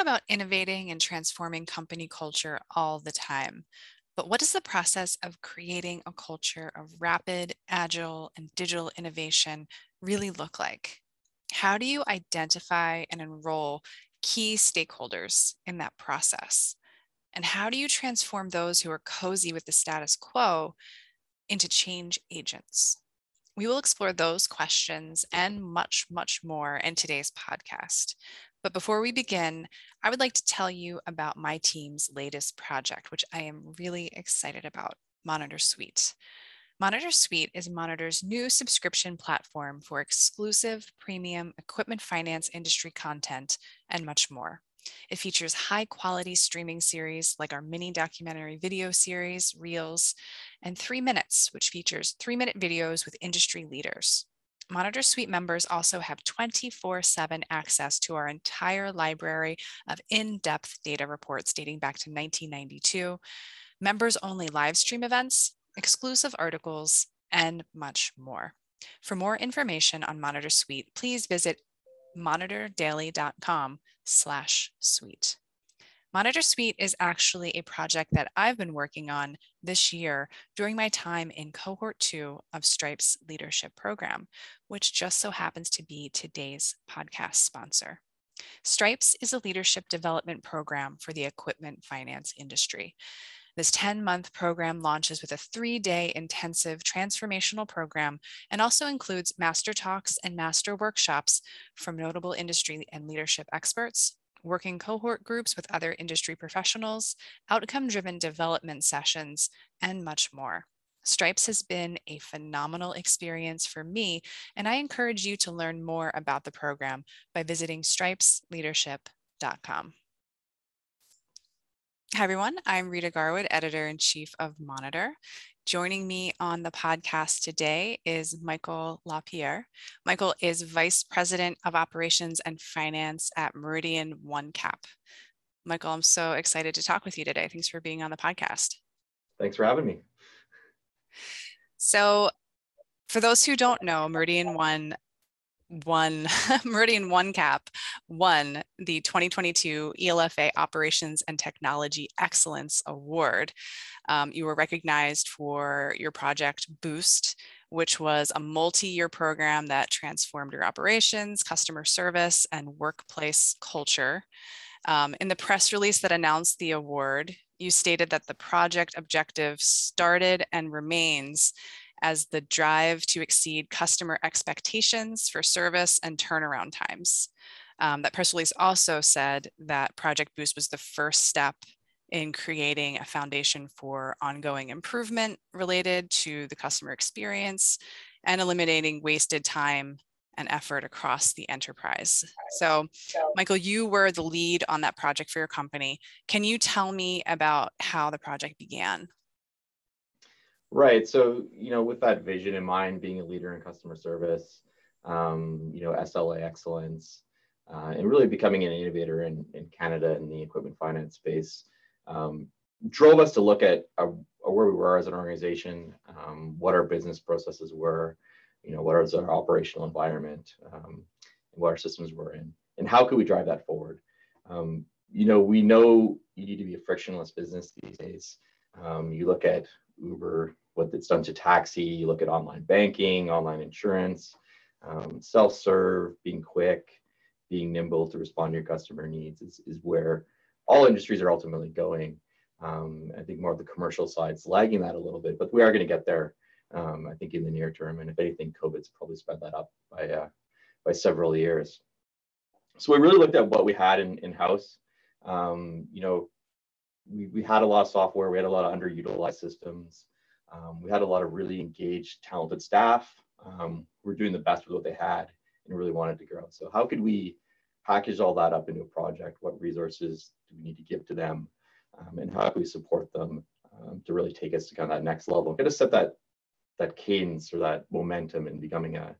about innovating and transforming company culture all the time. But what does the process of creating a culture of rapid, agile, and digital innovation really look like? How do you identify and enroll key stakeholders in that process? And how do you transform those who are cozy with the status quo into change agents? We will explore those questions and much, much more in today's podcast. But before we begin, I would like to tell you about my team's latest project, which I am really excited about Monitor Suite. Monitor Suite is Monitor's new subscription platform for exclusive premium equipment finance industry content and much more. It features high quality streaming series like our mini documentary video series, Reels, and Three Minutes, which features three minute videos with industry leaders. Monitor Suite members also have 24 7 access to our entire library of in depth data reports dating back to 1992, members only live stream events, exclusive articles, and much more. For more information on Monitor Suite, please visit monitordaily.com slash suite. Monitor Suite is actually a project that I've been working on this year during my time in cohort two of Stripe's leadership program, which just so happens to be today's podcast sponsor. Stripes is a leadership development program for the equipment finance industry. This 10 month program launches with a three day intensive transformational program and also includes master talks and master workshops from notable industry and leadership experts, working cohort groups with other industry professionals, outcome driven development sessions, and much more. Stripes has been a phenomenal experience for me, and I encourage you to learn more about the program by visiting stripesleadership.com. Hi, everyone. I'm Rita Garwood, editor in chief of Monitor. Joining me on the podcast today is Michael LaPierre. Michael is Vice President of Operations and Finance at Meridian OneCap. Michael, I'm so excited to talk with you today. Thanks for being on the podcast. Thanks for having me. So, for those who don't know, Meridian One won Meridian OneCap won the 2022 ELFA Operations and Technology Excellence Award. Um, you were recognized for your project Boost, which was a multi-year program that transformed your operations, customer service, and workplace culture. Um, in the press release that announced the award, you stated that the project objective started and remains as the drive to exceed customer expectations for service and turnaround times. Um, that press release also said that Project Boost was the first step in creating a foundation for ongoing improvement related to the customer experience and eliminating wasted time and effort across the enterprise. So, Michael, you were the lead on that project for your company. Can you tell me about how the project began? Right. So, you know, with that vision in mind, being a leader in customer service, um, you know, SLA excellence, uh, and really becoming an innovator in, in Canada in the equipment finance space, um, drove us to look at uh, where we were as an organization, um, what our business processes were, you know, what was our operational environment, um, what our systems were in, and how could we drive that forward. Um, you know, we know you need to be a frictionless business these days. Um, you look at Uber, what it's done to taxi. You look at online banking, online insurance, um, self-serve, being quick, being nimble to respond to your customer needs is, is where all industries are ultimately going. Um, I think more of the commercial side's lagging that a little bit, but we are going to get there. Um, I think in the near term, and if anything, COVID's probably sped that up by uh, by several years. So we really looked at what we had in in house. Um, you know, we, we had a lot of software, we had a lot of underutilized systems. Um, we had a lot of really engaged, talented staff. Um, we're doing the best with what they had and really wanted to grow. So how could we package all that up into a project? What resources do we need to give to them? Um, and how can we support them um, to really take us to kind of that next level? Get to set that that cadence or that momentum in becoming a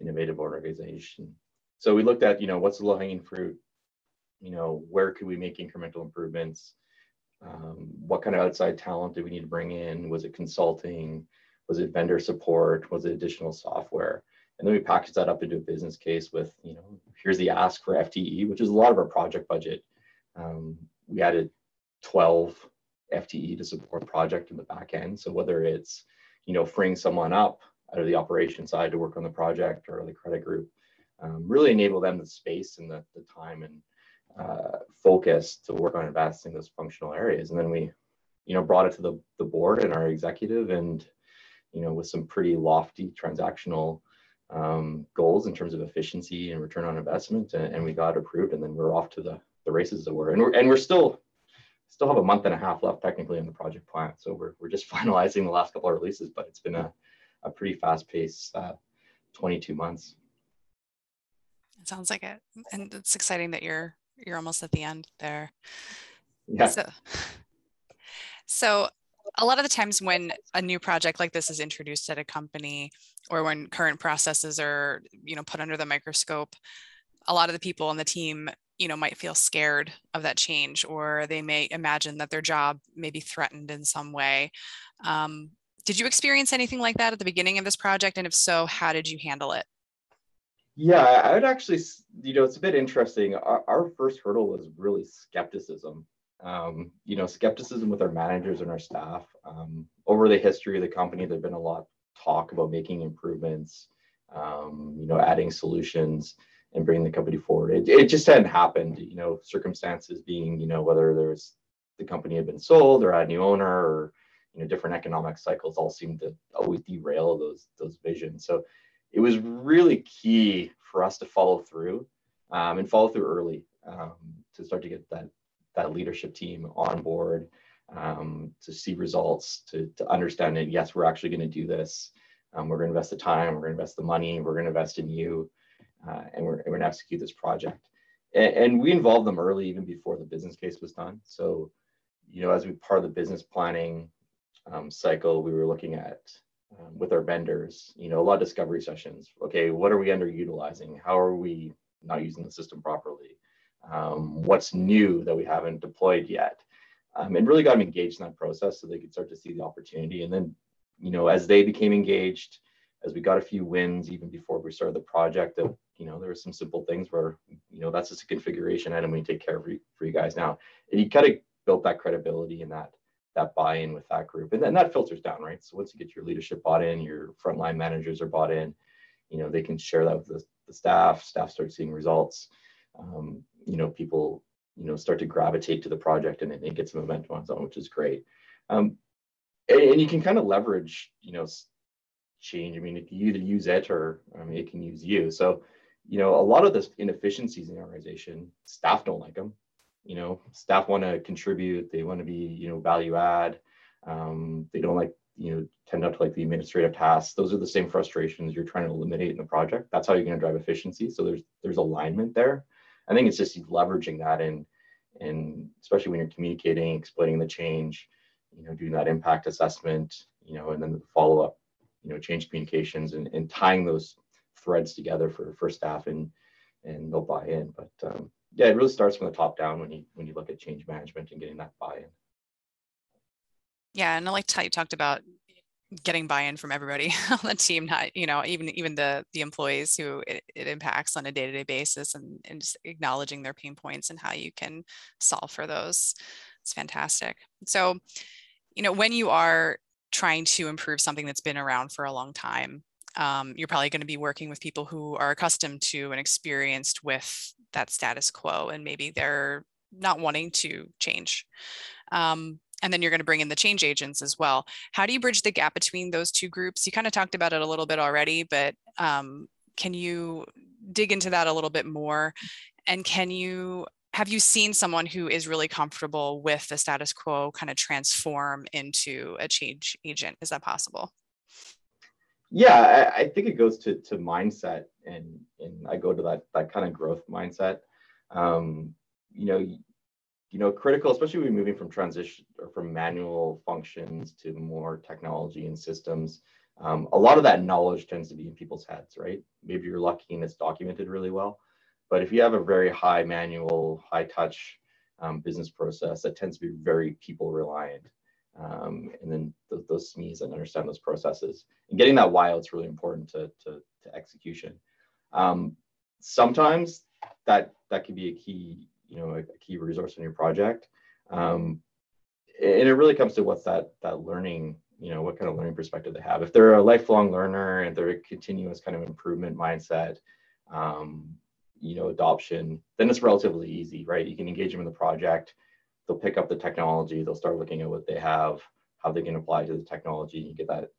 innovative organization. So we looked at, you know, what's the low hanging fruit? You know, where could we make incremental improvements? Um, what kind of outside talent did we need to bring in? Was it consulting? Was it vendor support? Was it additional software? And then we packaged that up into a business case with, you know, here's the ask for FTE, which is a lot of our project budget. Um, we added 12 FTE to support project in the back end. So whether it's, you know, freeing someone up out of the operation side to work on the project or the credit group, um, really enable them the space and the, the time and uh, focus to work on advancing those functional areas. And then we, you know, brought it to the, the board and our executive and, you know, with some pretty lofty transactional um, goals in terms of efficiency and return on investment. And, and, we got approved and then we're off to the, the races it were. And we're, and we're still, still have a month and a half left technically in the project plan. So we're, we're just finalizing the last couple of releases, but it's been a, a pretty fast paced uh, 22 months. It sounds like it. And it's exciting that you're you're almost at the end there. Yeah. So, so a lot of the times when a new project like this is introduced at a company or when current processes are you know put under the microscope a lot of the people on the team you know might feel scared of that change or they may imagine that their job may be threatened in some way um, did you experience anything like that at the beginning of this project and if so how did you handle it yeah, I would actually, you know, it's a bit interesting. Our, our first hurdle was really skepticism. Um, you know, skepticism with our managers and our staff. Um, over the history of the company, there's been a lot of talk about making improvements, um, you know, adding solutions and bringing the company forward. It, it just hadn't happened, you know, circumstances being, you know, whether there's the company had been sold or had a new owner or, you know, different economic cycles all seemed to always derail those, those visions. So it was really key for us to follow through um, and follow through early um, to start to get that that leadership team on board um, to see results to, to understand that yes we're actually going to do this. Um, we're going to invest the time we're going to invest the money we're going to invest in you uh, and we're, we're going to execute this project. And, and, we involved them early even before the business case was done. So you know as we part of the business planning um, cycle we were looking at um, with our vendors, you know, a lot of discovery sessions. Okay, what are we underutilizing? How are we not using the system properly? Um, what's new that we haven't deployed yet? Um, and really got them engaged in that process so they could start to see the opportunity. And then, you know, as they became engaged, as we got a few wins even before we started the project, of you know, there were some simple things where, you know, that's just a configuration item we take care of for you, for you guys now. And you kind of built that credibility and that that buy-in with that group. And then that filters down right? So once you get your leadership bought in your frontline managers are bought in you know they can share that with the, the staff staff start seeing results. Um, you know people you know start to gravitate to the project and it, it gets momentum on its own which is great. Um, and, and, you can kind of leverage you know change. I mean if you either use it or I mean, it can use you. So you know a lot of this inefficiencies in the organization staff don't like them you know staff want to contribute they want to be you know value add um, they don't like you know tend not to like the administrative tasks. Those are the same frustrations you're trying to eliminate in the project. That's how you're going to drive efficiency. So there's there's alignment there. I think it's just leveraging that and and especially when you're communicating explaining the change you know doing that impact assessment you know and then the follow-up you know change communications and, and tying those threads together for for staff and and they'll buy in. But um, yeah, it really starts from the top down when you when you look at change management and getting that buy-in. Yeah, and I liked how you talked about getting buy-in from everybody on the team, not you know even even the the employees who it, it impacts on a day-to-day basis, and and just acknowledging their pain points and how you can solve for those. It's fantastic. So, you know, when you are trying to improve something that's been around for a long time, um, you're probably going to be working with people who are accustomed to and experienced with that status quo and maybe they're not wanting to change. Um, and then you're going to bring in the change agents as well. How do you bridge the gap between those two groups? You kind of talked about it a little bit already but um, can you dig into that a little bit more? And can you have you seen someone who is really comfortable with the status quo kind of transform into a change agent? Is that possible yeah I, I, think it goes to to mindset and and i go to that that kind of growth mindset. Um you know you know critical especially when moving from transition or from manual functions to more technology and systems um, a lot of that knowledge tends to be in people's heads right? Maybe you're lucky and it's documented really well but if you have a very high manual high touch um, business process that tends to be very people reliant um, and then th- those SMEs and understand those processes. And getting that why it's really important to, to, to execution. Um, sometimes that that can be a key you know a, a key resource in your project. Um, and it really comes to what's that that learning you know what kind of learning perspective they have if they're a lifelong learner and they're a continuous kind of improvement mindset um, you know adoption then it's relatively easy right you can engage them in the project they'll pick up the technology they'll start looking at what they have how they can apply to the technology and you get that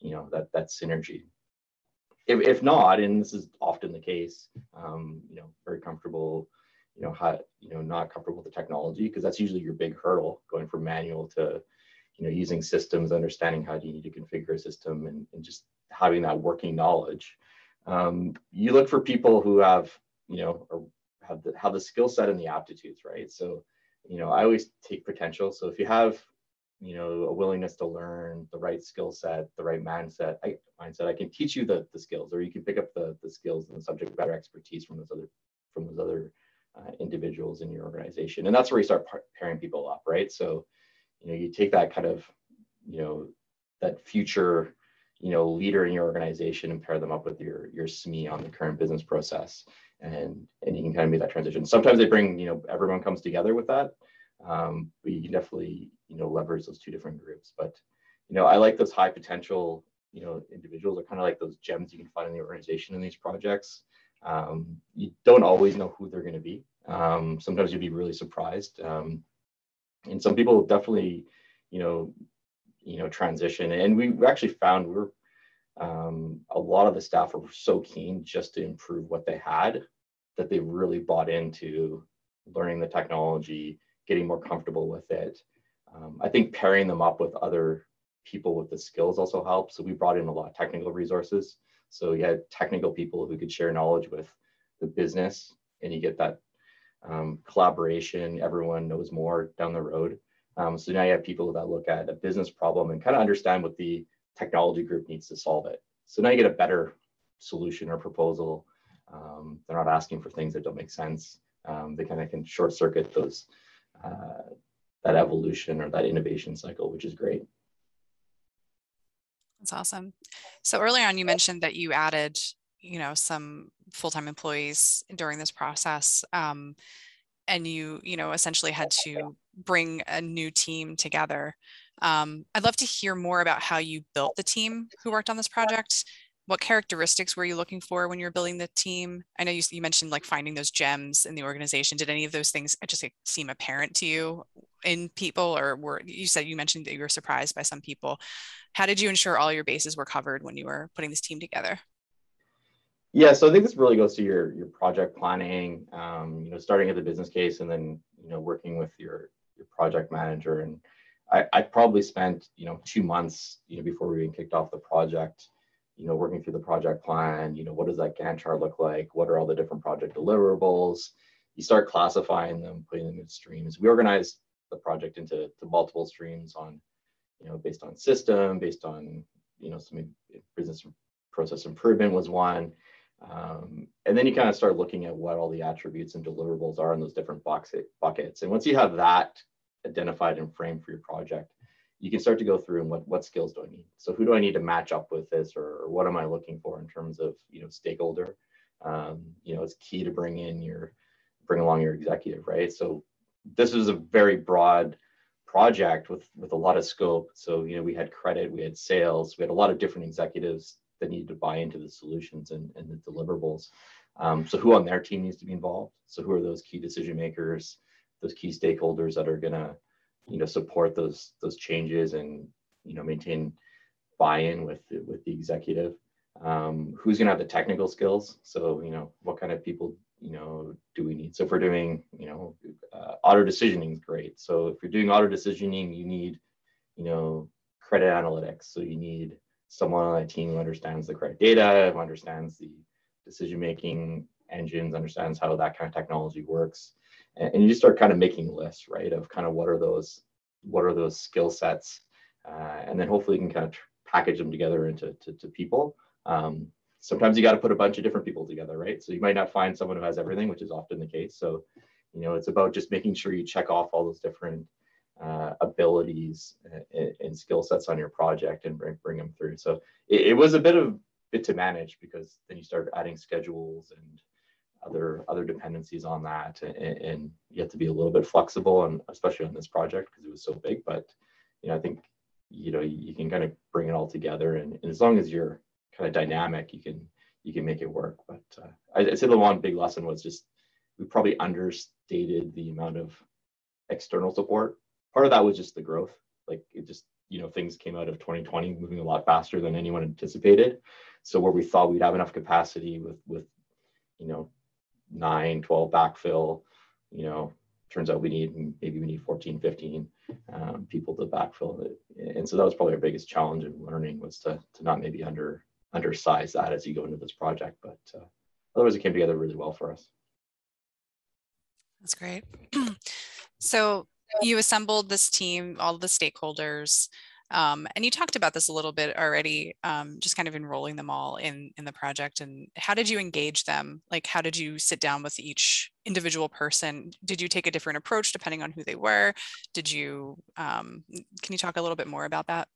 you know that that synergy. If, if not and this is often the case um, you know very comfortable you know how you know not comfortable with the technology because that's usually your big hurdle going from manual to you know using systems understanding how you need to configure a system and, and just having that working knowledge. Um, you look for people who have you know have the have the skill set and the aptitudes right? So you know i always take potential. So if you have you know a willingness to learn the right skill set the right mindset I, mindset i can teach you the, the skills or you can pick up the, the skills and the subject matter expertise from those other from those other uh, individuals in your organization. And that's where you start pairing people up right? So you know you take that kind of you know that future you know leader in your organization and pair them up with your your SME on the current business process. And and you can kind of make that transition. Sometimes they bring you know everyone comes together with that. Um, but you can definitely you know leverage those two different groups. But you know i like those high potential you know individuals are kind of like those gems you can find in the organization in these projects. Um, you don't always know who they're going to be. Um, sometimes you'd be really surprised. Um, and some people definitely you know you know transition. And we actually found we are um, a lot of the staff were so keen just to improve what they had that they really bought into learning the technology getting more comfortable with it. Um, i think pairing them up with other people with the skills also helps. So we brought in a lot of technical resources. So you had technical people who could share knowledge with the business and you get that um, collaboration. Everyone knows more down the road um, so now you have people that look at a business problem and kind of understand what the technology group needs to solve it. So now you get a better solution or proposal. Um, they're not asking for things that don't make sense. Um, they kind of can short circuit those uh, that evolution or that innovation cycle, which is great. That's awesome. So earlier on, you mentioned that you added, you know, some full-time employees during this process, um, and you, you know, essentially had to bring a new team together. Um, I'd love to hear more about how you built the team who worked on this project. What characteristics were you looking for when you were building the team? I know you, you mentioned like finding those gems in the organization. Did any of those things just like, seem apparent to you in people, or were you said you mentioned that you were surprised by some people? How did you ensure all your bases were covered when you were putting this team together? Yeah, so I think this really goes to your your project planning. Um, you know, starting at the business case and then you know working with your your project manager. And I, I probably spent, you know, two months, you know, before we even kicked off the project, you know, working through the project plan, you know, what does that Gantt chart look like? What are all the different project deliverables? You start classifying them, putting them in streams. We organized the project into multiple streams on, you know, based on system, based on, you know, some business process improvement was one. Um, and then you kind of start looking at what all the attributes and deliverables are in those different buckets. And once you have that identified and framed for your project, you can start to go through and what, what skills do I need? So who do I need to match up with this or, or what am I looking for in terms of, you know, stakeholder? Um, you know, it's key to bring in your, bring along your executive, right? So this is a very broad project with, with a lot of scope. So, you know, we had credit, we had sales, we had a lot of different executives that need to buy into the solutions and, and the deliverables. Um, so who on their team needs to be involved? So who are those key decision makers, those key stakeholders that are gonna, you know, support those those changes and you know maintain buy-in with with the executive. Um, who's gonna have the technical skills? So you know, what kind of people you know do we need? So if we're doing you know uh, auto decisioning is great. So if you're doing auto decisioning, you need you know credit analytics. So you need someone on that team who understands the correct data, who understands the decision making engines, understands how that kind of technology works. And, and you start kind of making lists, right, of kind of what are those what are those skill sets, uh, and then hopefully you can kind of package them together into to, to people. Um, sometimes you got to put a bunch of different people together, right? So you might not find someone who has everything, which is often the case. So, you know, it's about just making sure you check off all those different uh, abilities and, and, skill sets on your project and bring, bring them through. So it, it, was a bit of a bit to manage because then you start adding schedules and other other dependencies on that, and, and you have to be a little bit flexible, and especially on this project because it was so big. But you know, I think you know you can kind of bring it all together, and, and as long as you're kind of dynamic, you can you can make it work. But uh, I'd say the one big lesson was just we probably understated the amount of external support. Part of that was just the growth. Like it just, you know, things came out of 2020 moving a lot faster than anyone anticipated. So where we thought we'd have enough capacity with with, you know, nine, 12 backfill, you know, turns out we need maybe we need 14, 15 um, people to backfill it. And so that was probably our biggest challenge in learning was to to not maybe under undersize that as you go into this project. But uh, otherwise, it came together really well for us. That's great. so you assembled this team, all the stakeholders, um, and you talked about this a little bit already, um, just kind of enrolling them all in in the project. And how did you engage them? Like, how did you sit down with each individual person? Did you take a different approach depending on who they were? Did you? Um, can you talk a little bit more about that?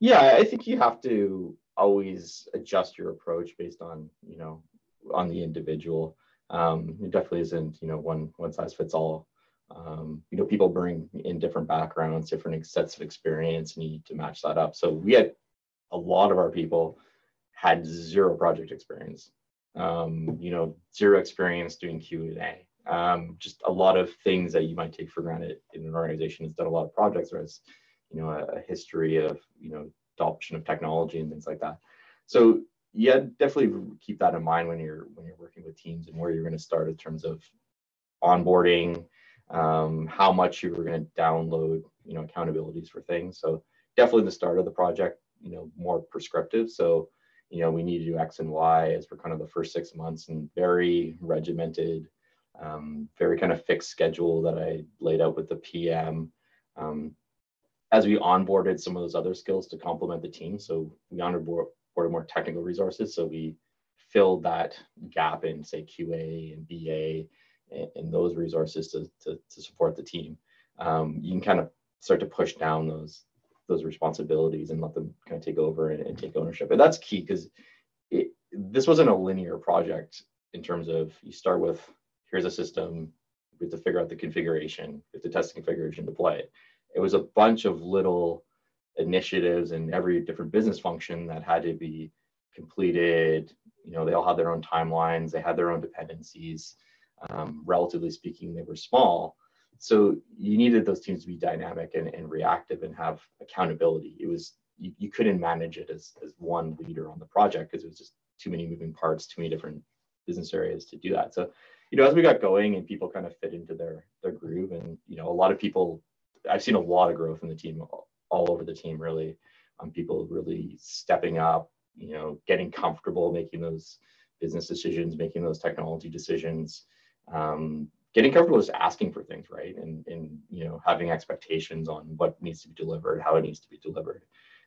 Yeah, I think you have to always adjust your approach based on you know on the individual. Um, it definitely isn't you know one one size fits all. Um, you know, people bring in different backgrounds, different sets of experience, and you need to match that up. So we had a lot of our people had zero project experience. Um, you know, zero experience doing Q and A. Um, just a lot of things that you might take for granted in an organization has done a lot of projects or has, you know, a, a history of you know adoption of technology and things like that. So yeah, definitely keep that in mind when you're when you're working with teams and where you're going to start in terms of onboarding, um, how much you were going to download, you know, accountabilities for things. So definitely the start of the project, you know, more prescriptive. So you know, we need to do X and Y as for kind of the first six months and very regimented, um, very kind of fixed schedule that I laid out with the PM. Um, as we onboarded some of those other skills to complement the team. So we onboarded more technical resources. So we filled that gap in say QA and BA and, and those resources to, to, to, support the team. Um, you can kind of start to push down those those responsibilities and let them kind of take over and, and take ownership. And that's key because this wasn't a linear project in terms of you start with here's a system, we have to figure out the configuration, we have to test the configuration, deploy it it was a bunch of little initiatives in every different business function that had to be completed. You know, they all had their own timelines, they had their own dependencies. Um, relatively speaking, they were small. So you needed those teams to be dynamic and, and reactive and have accountability. It was you, you couldn't manage it as, as one leader on the project because it was just too many moving parts, too many different business areas to do that. So, you know, as we got going and people kind of fit into their their groove, and you know, a lot of people I've seen a lot of growth in the team, all over the team, really. Um, people really stepping up, you know, getting comfortable making those business decisions, making those technology decisions, um, getting comfortable just asking for things, right? And, and, you know, having expectations on what needs to be delivered, how it needs to be delivered.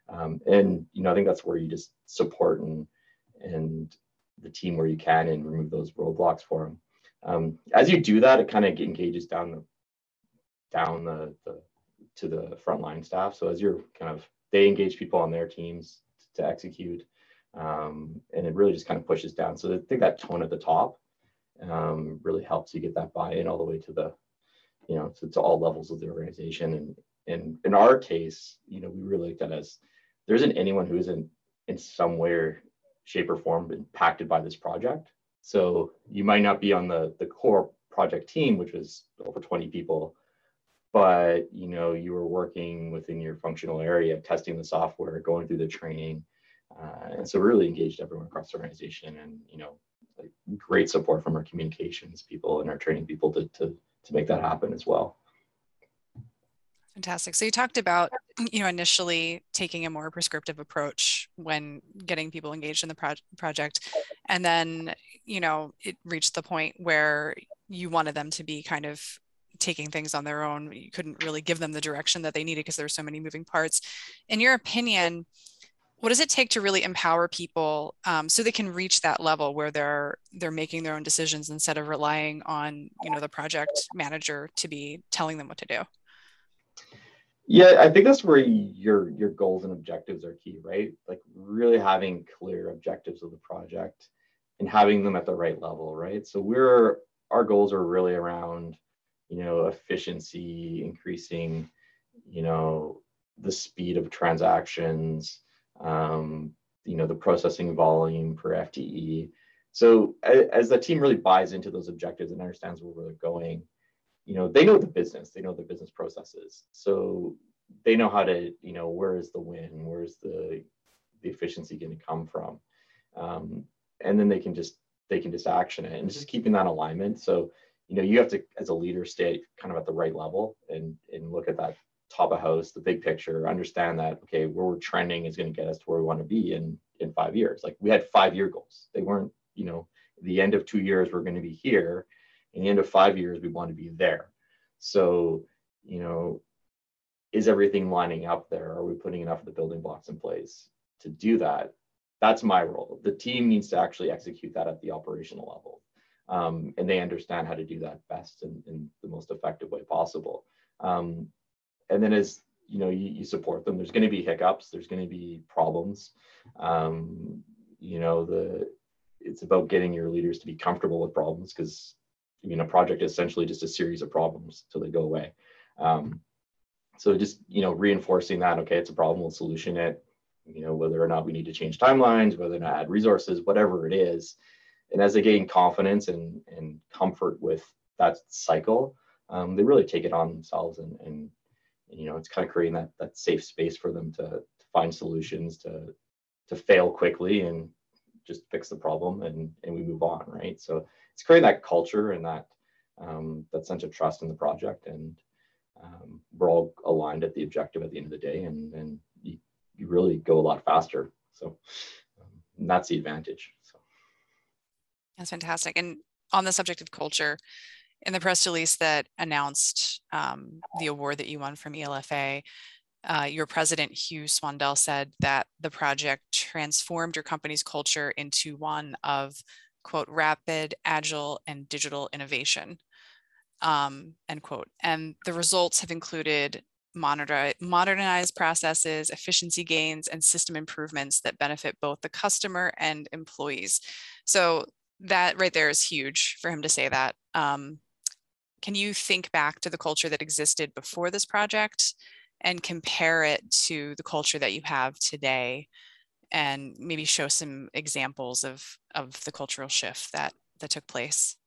Um, and, you know, I think that's where you just support and, and the team where you can and remove those roadblocks for them. Um, as you do that, it kind of engages down the down the, the to the frontline staff. So as you're kind of they engage people on their teams to execute, um, and it really just kind of pushes down. So I think that tone at the top um, really helps you get that buy-in all the way to the you know to, to all levels of the organization. And and in our case, you know, we really looked at as there isn't anyone who isn't in some way, shape, or form impacted by this project. So you might not be on the the core project team, which was over 20 people, but you know you were working within your functional area testing the software going through the training uh, and so really engaged everyone across the organization and you know like great support from our communications people and our training people to, to, to make that happen as well fantastic so you talked about you know initially taking a more prescriptive approach when getting people engaged in the pro- project and then you know it reached the point where you wanted them to be kind of taking things on their own. You couldn't really give them the direction that they needed because there were so many moving parts. In your opinion, what does it take to really empower people um, so they can reach that level where they're they're making their own decisions instead of relying on you know the project manager to be telling them what to do? Yeah, I think that's where your your goals and objectives are key, right? Like really having clear objectives of the project and having them at the right level, right? So we're our goals are really around, you know, efficiency, increasing, you know, the speed of transactions, um, you know, the processing volume per FTE. So as the team really buys into those objectives and understands where we're going, you know, they know the business, they know the business processes. So they know how to, you know, where is the win, where's the the efficiency going to come from, um, and then they can just they can just action it and just keeping that alignment. So you know, you have to as a leader stay kind of at the right level and and look at that top of house, the big picture, understand that okay, where we're trending is going to get us to where we want to be in in five years. Like we had five year goals. They weren't, you know, the end of two years we're going to be here, and the end of five years we want to be there. So, you know, is everything lining up there? Are we putting enough of the building blocks in place to do that? That's my role. The team needs to actually execute that at the operational level. Um, and they understand how to do that best in, in the most effective way possible. Um, and then as you know, you, you support them. There's going to be hiccups. There's going to be problems. Um, you know, the it's about getting your leaders to be comfortable with problems because I mean a project is essentially just a series of problems till they go away. Um, so just you know reinforcing that okay it's a problem we'll solution it you know whether or not we need to change timelines whether or not add resources whatever it is and as they gain confidence and and comfort with that cycle um, they really take it on themselves and, and you know it's kind of creating that that safe space for them to, to find solutions to to fail quickly and just fix the problem and and we move on right? So it's creating that culture and that um, that sense of trust in the project and um, we're all aligned at the objective at the end of the day and, and you, you really go a lot faster. So um, that's the advantage so. That's fantastic. And on the subject of culture in the press release that announced um, the award that you won from ELFA, uh, your president, Hugh Swandell, said that the project transformed your company's culture into one of, quote, rapid, agile, and digital innovation um, end quote. And the results have included modernized processes, efficiency gains, and system improvements that benefit both the customer and employees. So that right there is huge for him to say that. Um, can you think back to the culture that existed before this project and compare it to the culture that you have today and maybe show some examples of, of the cultural shift that, that took place?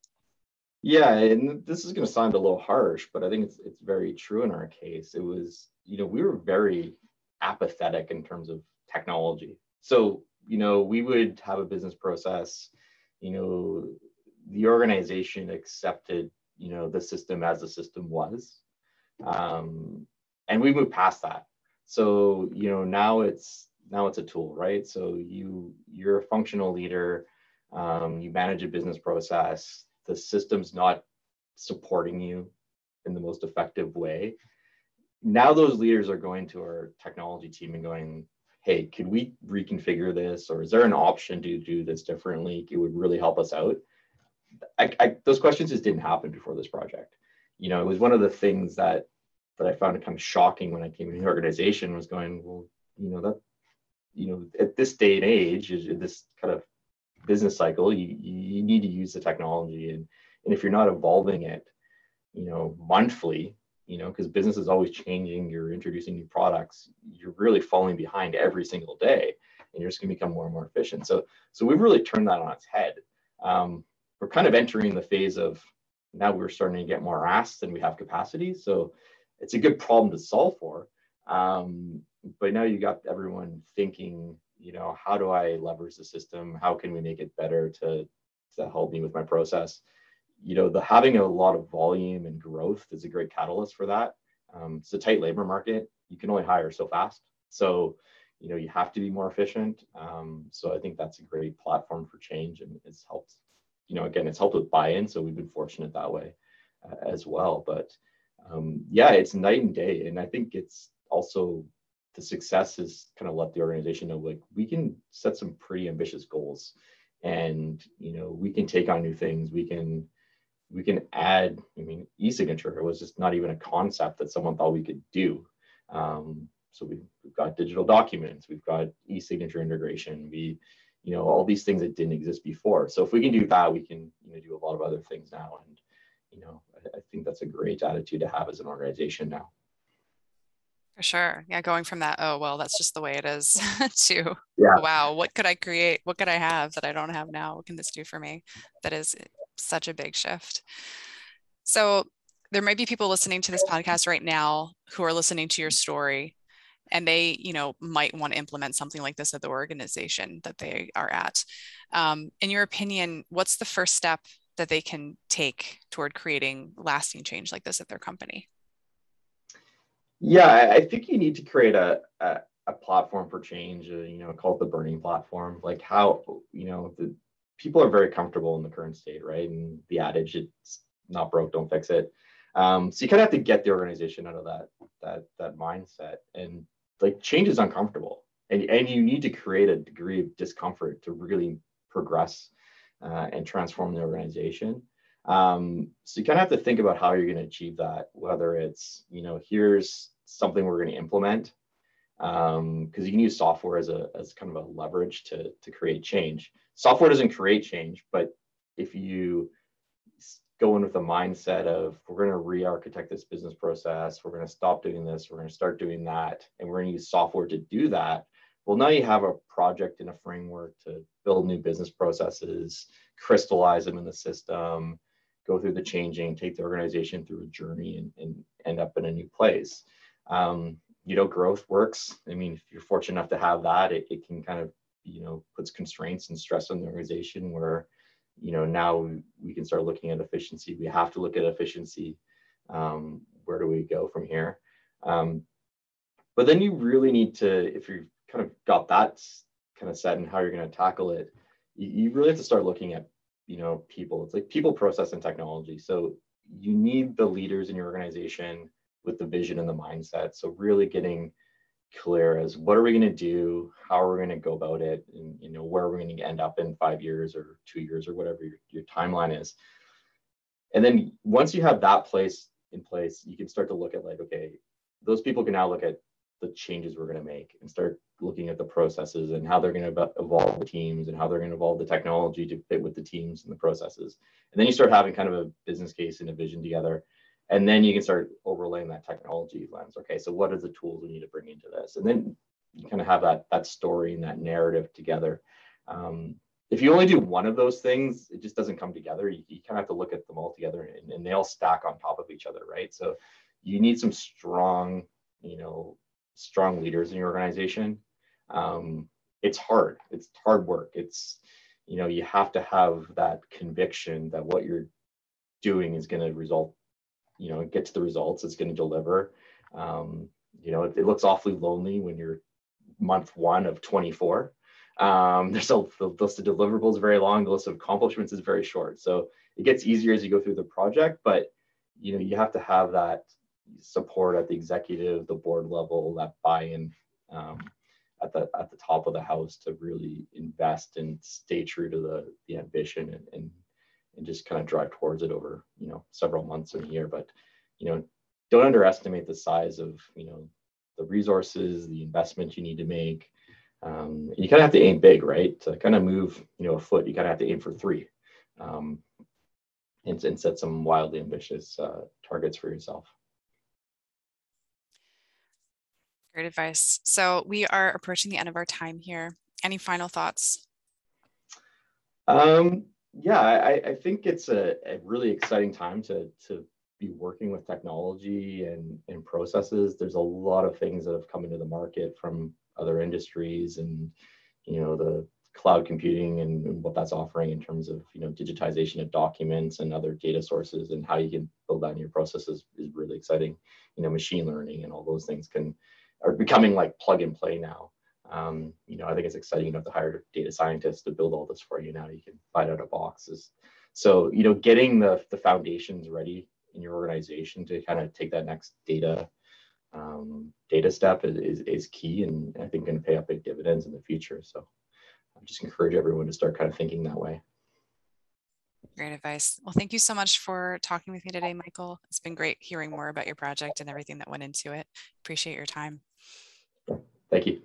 Yeah, and this is going to sound a little harsh, but I think it's it's very true in our case. It was, you know, we were very apathetic in terms of technology. So, you know, we would have a business process, you know, the organization accepted, you know, the system as the system was. Um, and we moved past that. So, you know, now it's now it's a tool, right? So you you're a functional leader, um, you manage a business process the system's not supporting you in the most effective way now those leaders are going to our technology team and going hey could we reconfigure this or is there an option to do this differently it would really help us out I, I, those questions just didn't happen before this project you know it was one of the things that that i found kind of shocking when i came into the organization was going well you know that you know at this day and age this kind of business cycle, you, you need to use the technology. And, and if you're not evolving it, you know, monthly, you know, because business is always changing, you're introducing new products, you're really falling behind every single day and you're just going to become more and more efficient. So, so we've really turned that on its head. Um, we're kind of entering the phase of now we're starting to get more asked than we have capacity. So it's a good problem to solve for. Um, but now you got everyone thinking you know how do i leverage the system? How can we make it better to to help me with my process? You know the having a lot of volume and growth is a great catalyst for that. Um, it's a tight labor market. You can only hire so fast. So you know you have to be more efficient. Um, so i think that's a great platform for change and it's helped you know again it's helped with buy-in so we've been fortunate that way uh, as well. But um, yeah it's night and day and i think it's also the success has kind of let the organization know like we can set some pretty ambitious goals. And you know we can take on new things. We can we can add i mean e-signature was just not even a concept that someone thought we could do. Um, so we, have got digital documents. We've got e-signature integration. We you know, all these things that didn't exist before. So if we can do that, we can you know do a lot of other things now. And you know, I, I think that's a great attitude to have as an organization now. For sure. Yeah. Going from that, oh, well, that's just the way it is to, yeah. Wow, what could I create? What could I have that I don't have now? What can this do for me? That is such a big shift. So there might be people listening to this podcast right now who are listening to your story and they you know might want to implement something like this at the organization that they are at. Um, in your opinion what's the first step that they can take toward creating lasting change like this at their company? Yeah i think you need to create a, a, a platform for change uh, you know called the burning platform. Like how you know the people are very comfortable in the current state right? And the adage it's not broke don't fix it. Um, so you kind of have to get the organization out of that that that mindset. And like change is uncomfortable. And, and you need to create a degree of discomfort to really progress uh, and transform the organization. Um, so you kind of have to think about how you're going to achieve that whether it's you know here's something we're going to implement because um, you can use software as a as kind of a leverage to to create change. Software doesn't create change but if you go in with a mindset of we're going to re-architect this business process we're going to stop doing this we're going to start doing that and we're going to use software to do that. Well now you have a project and a framework to build new business processes crystallize them in the system go through the changing take the organization through a journey and, and end up in a new place. Um, you know growth works. I mean if you're fortunate enough to have that it, it can kind of you know puts constraints and stress on the organization where you know now we can start looking at efficiency. We have to look at efficiency. Um, where do we go from here? Um, but then you really need to if you've kind of got that kind of set and how you're going to tackle it you, you really have to start looking at you know people. It's like people process and technology. So you need the leaders in your organization with the vision and the mindset. So really getting clear as what are we going to do? How are we going to go about it? And you know where are we going to end up in five years or two years or whatever your, your timeline is. And then once you have that place in place you can start to look at like okay those people can now look at the changes we're going to make and start looking at the processes and how they're going to evolve the teams and how they're going to evolve the technology to fit with the teams and the processes. And then you start having kind of a business case and a vision together and then you can start overlaying that technology lens. Okay so what are the tools we need to bring into this? And then you kind of have that that story and that narrative together. Um, if you only do one of those things it just doesn't come together. You, you kind of have to look at them all together and, and they all stack on top of each other right? So you need some strong you know strong leaders in your organization. Um, it's hard. It's hard work. It's you know you have to have that conviction that what you're doing is going to result you know get to the results it's going to deliver. Um, you know it, it, looks awfully lonely when you're month one of 24 um, there's a the list of deliverables is very long the list of accomplishments is very short. So it gets easier as you go through the project but you know you have to have that support at the executive the board level that buy-in um, at the at the top of the house to really invest and stay true to the the ambition and, and and just kind of drive towards it over you know several months or a year. But you know don't underestimate the size of you know the resources the investment you need to make. Um, you kind of have to aim big right? To kind of move you know a foot you kind of have to aim for three um, and, and set some wildly ambitious uh, targets for yourself. Great advice. So we are approaching the end of our time here. Any final thoughts? Um, yeah, I, I think it's a, a, really exciting time to to be working with technology and, and processes. There's a lot of things that have come into the market from other industries and you know the cloud computing and, and what that's offering in terms of you know digitization of documents and other data sources and how you can build that in your processes is really exciting. You know, machine learning and all those things can are becoming like plug and play now. Um, you know, I think it's exciting enough to hire data scientists to build all this for you. Now you can find out of boxes. So, you know, getting the, the foundations ready in your organization to kind of take that next data um, data step is, is, is key and I think going to pay up big dividends in the future. So I just encourage everyone to start kind of thinking that way. Great advice. Well, thank you so much for talking with me today, Michael. It's been great hearing more about your project and everything that went into it. Appreciate your time. Thank you.